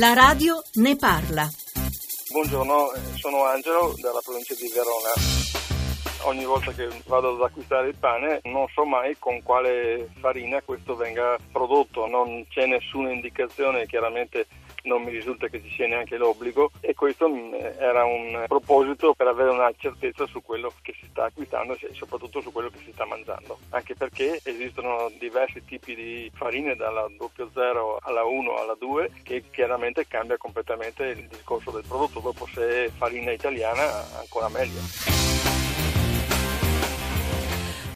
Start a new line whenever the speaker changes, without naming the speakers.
La radio ne parla.
Buongiorno, eh, sono Angelo dalla provincia di Verona. Ogni volta che vado ad acquistare il pane non so mai con quale farina questo venga prodotto, non c'è nessuna indicazione chiaramente non mi risulta che ci sia neanche l'obbligo e questo mm, era un proposito per avere una certezza su quello che si sta acquistando e soprattutto su quello che si sta mangiando, anche perché esistono diversi tipi di farine dalla 00 alla 1 alla 2 che chiaramente cambia completamente il discorso del prodotto, dopo se è farina italiana ancora meglio.